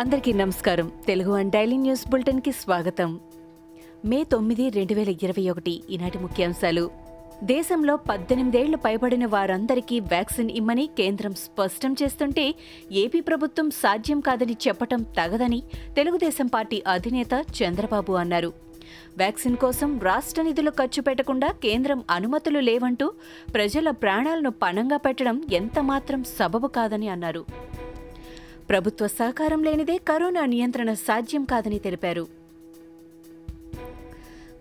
అందరికీ నమస్కారం. Telugu one daily news బులెటిన్కి స్వాగతం. మే తొమ్మిది రెండు వేల ఇరవై ఒకటి ఈనాటి ముఖ్యాంశాలు. దేశంలో పద్దెనిమిదేళ్ళు పైబడిన వారందరికీ వ్యాక్సిన్ ఇమ్మని కేంద్రం స్పష్టం చేస్తుంటే ఏపీ ప్రభుత్వం సాధ్యం కాదని చెప్పటం తగదని తెలుగుదేశం పార్టీ అధినేత చంద్రబాబు అన్నారు. వ్యాక్సిన్ కోసం రాష్ట్ర నిధులు ఖర్చు పెట్టకుండా కేంద్రం అనుమతులు లేవంటూ ప్రజల ప్రాణాలను పణంగా పెట్టడం ఎంతమాత్రం సబబు కాదని అన్నారు. ప్రభుత్వ సహకారం లేనిదే కరోనా నియంత్రణ సాధ్యం కాదని తెలిపారు.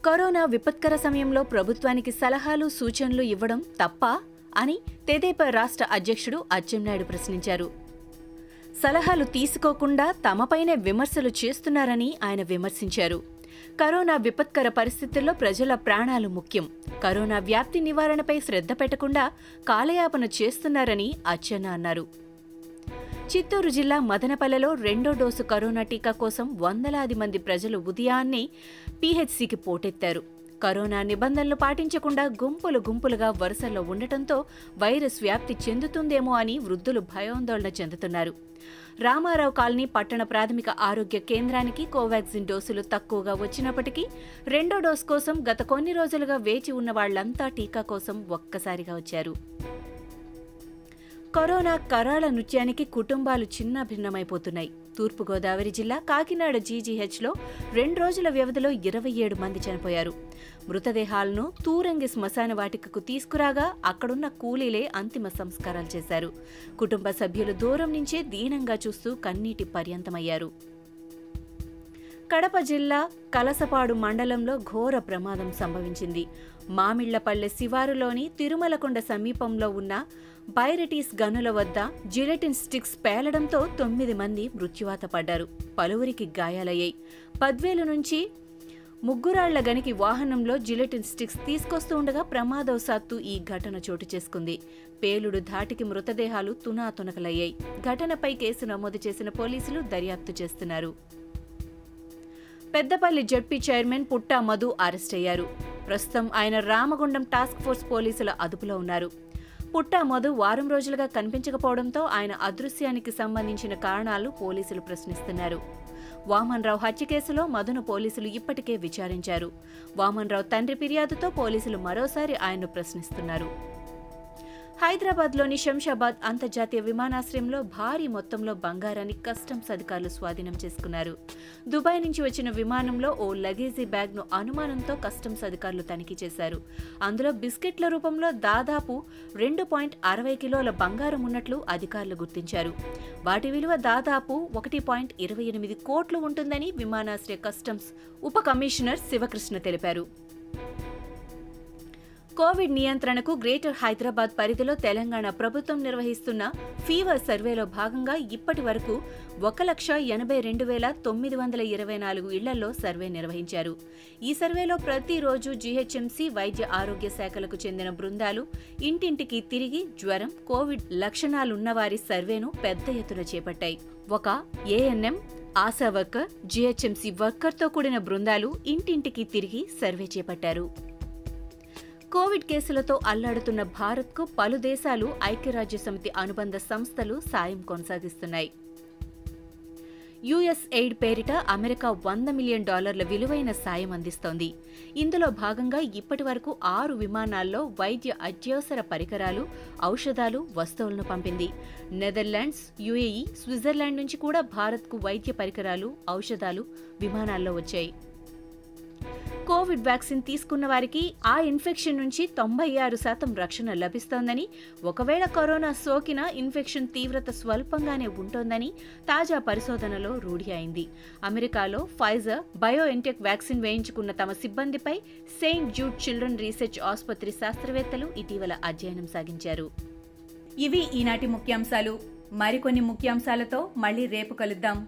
కరోనా విపత్కర సమయంలో ప్రభుత్వానికి సలహాలు సూచనలు ఇవ్వడం తప్ప అని తెదేపా రాష్ట్ర అధ్యక్షుడు అచ్చెన్నాయుడు ప్రశ్నించారు. సలహాలు తీసుకోకుండా తమపైనే విమర్శలు చేస్తున్నారని ఆయన విమర్శించారు. కరోనా విపత్కర పరిస్థితుల్లో ప్రజల ప్రాణాలు ముఖ్యం. కరోనా వ్యాప్తి నివారణపై శ్రద్ధ పెట్టకుండా కాలయాపన చేస్తున్నారని అచ్చెన్న అన్నారు. చిత్తూరు జిల్లా మదనపల్లెలో రెండో డోసు కరోనా టీకా కోసం వందలాది మంది ప్రజలు ఉదయాన్నే పీహెచ్సికి పోటెత్తారు. కరోనా నిబంధనలు పాటించకుండా గుంపులు గుంపులుగా వరుసల్లో ఉండటంతో వైరస్ వ్యాప్తి చెందుతుందేమో అని వృద్ధులు భయాందోళన చెందుతున్నారు. రామారావు కాలనీ పట్టణ ప్రాథమిక ఆరోగ్య కేంద్రానికి కోవాక్సిన్ డోసులు తక్కువగా వచ్చినప్పటికీ రెండో డోసు కోసం గత కొన్ని రోజులుగా వేచి ఉన్న వాళ్ళంతా టీకా కోసం ఒక్కసారిగా వచ్చారు. కరోనా కరాళ నృత్యానికి కుటుంబాలు చిన్న భిన్నమైపోతున్నాయి తూర్పుగోదావరి జిల్లా కాకినాడ జీజీహెచ్లో రెండు రోజుల వ్యవధిలో ఇరవై ఏడు మంది చనిపోయారు. మృతదేహాలను తూరంగి శ్మశాన వాటికకు తీసుకురాగా అక్కడున్న కూలీలే అంతిమ సంస్కారాలు చేశారు. కుటుంబ సభ్యులు దూరం నుంచే దీనంగా చూస్తూ కన్నీటి పర్యంతమయ్యారు. కడప జిల్లా కలసపాడు మండలంలో ఘోర ప్రమాదం సంభవించింది. మామిళ్ళపల్లె శివారులోని తిరుమలకొండ సమీపంలో ఉన్న బైరటీస్ గనుల వద్ద జిలెటిన్ స్టిక్స్ పేలడంతో తొమ్మిది మంది మృత్యువాత పడ్డారు. పలువురికి గాయాలయ్యాయి. పద్వేలు నుంచి ముగ్గురాళ్ళ గనికి వాహనంలో జిలెటిన్ స్టిక్స్ తీసుకొస్తూ ఉండగా ప్రమాదవశాత్తు ఈ ఘటన చోటు చేసుకుంది. పేలుడు ధాటికి మృతదేహాలు తునాతునకలయ్యాయి. ఘటనపై కేసు నమోదు చేసిన పోలీసులు దర్యాప్తు చేస్తున్నారు. Peddapalli ZP chairman Putta Madhu arrest అయ్యారు. ప్రస్తుతం ఆయన రామగుండం టాస్క్ ఫోర్స్ పోలీసుల అదుపులో ఉన్నారు. పుట్టా మధు వారం రోజులుగా కనిపించకపోవడంతో ఆయన అదృశ్యానికి సంబంధించిన కారణాలు పోలీసులు ప్రశ్నిస్తున్నారు. వామన్రావు హత్య కేసులో మధును పోలీసులు ఇప్పటికే విచారించారు. వామన్రావు తండ్రి ఫిర్యాదుతో పోలీసులు మరోసారి ఆయన్ను ప్రశ్నిస్తున్నారు. హైదరాబాద్లోని శంషాబాద్ అంతర్జాతీయ విమానాశ్రయంలో భారీ మొత్తంలో బంగారాన్ని కస్టమ్స్ అధికారులు స్వాధీనం చేసుకున్నారు. దుబాయ్ నుంచి వచ్చిన విమానంలో ఓ లగేజీ బ్యాగ్ను అనుమానంతో కస్టమ్స్ అధికారులు తనిఖీ చేశారు. అందులో బిస్కెట్ల రూపంలో దాదాపు రెండు పాయింట్ అరవై కిలోల బంగారం ఉన్నట్లు అధికారులు గుర్తించారు. వాటి విలువ దాదాపు ఒకటి పాయింట్ ఇరవై ఎనిమిది కోట్లు ఉంటుందని విమానాశ్రయ కస్టమ్స్ ఉప కమిషనర్ శివకృష్ణ తెలిపారు. కోవిడ్ నియంత్రణకు గ్రేటర్ హైదరాబాద్ పరిధిలో తెలంగాణ ప్రభుత్వం నిర్వహిస్తున్న ఫీవర్ సర్వేలో భాగంగా ఇప్పటి వరకు ఒక లక్ష ఎనభై రెండు వేల తొమ్మిది వందల ఇరవై నాలుగు ఇళ్ళలో సర్వే నిర్వహించారు. ఈ సర్వేలో ప్రతిరోజు జీహెచ్ఎంసీ వైద్య ఆరోగ్య శాఖలకు చెందిన బృందాలు ఇంటింటికి తిరిగి జ్వరం కోవిడ్ లక్షణాలున్నవారి సర్వేను పెద్ద ఎత్తున చేపట్టాయి. ఒక ఏఎన్ఎం ఆశా వర్కర్ జీహెచ్ఎంసీ వర్కర్తో కూడిన బృందాలు ఇంటింటికి తిరిగి సర్వే చేపట్టారు. కోవిడ్ కేసులతో అల్లాడుతున్న భారత్కు పలు దేశాలు ఐక్యరాజ్యసమితి అనుబంధ సంస్థలు సాయం కొనసాగిస్తున్నాయి. యుఎస్ ఎయిడ్ పేరిట అమెరికా వంద మిలియన్ డాలర్ల విలువైన సాయం అందిస్తోంది. ఇందులో భాగంగా ఇప్పటి వరకు ఆరు విమానాల్లో వైద్య అత్యవసర పరికరాలు ఔషధాలు వస్తువులను పంపింది. నెదర్లాండ్స్ యుఏఈ స్విట్జర్లాండ్ నుంచి కూడా భారత్కు వైద్య పరికరాలు ఔషధాలు విమానాల్లో వచ్చాయి. కోవిడ్ వ్యాక్సిన్ తీసుకున్న వారికి ఆ ఇన్ఫెక్షన్ నుంచి తొంభై ఆరు శాతం రక్షణ లభిస్తోందని ఒకవేళ కరోనా సోకిన ఇన్ఫెక్షన్ తీవ్రత స్వల్పంగానే ఉంటోందని తాజా పరిశోధనలో రూఢి అయింది. అమెరికాలో ఫైజర్ బయోఎన్టెక్ వ్యాక్సిన్ వేయించుకున్న తమ సిబ్బందిపై సెయింట్ జూడ్ చిల్డ్రన్ రీసెర్చ్ ఆసుపత్రి శాస్త్రవేత్తలు ఇటీవల అధ్యయనం సాగించారు. ఇవి ఈనాటి ముఖ్యాంశాలు. మరికొన్ని ముఖ్యాంశాలతో మళ్ళీ రేపు కలుద్దాం.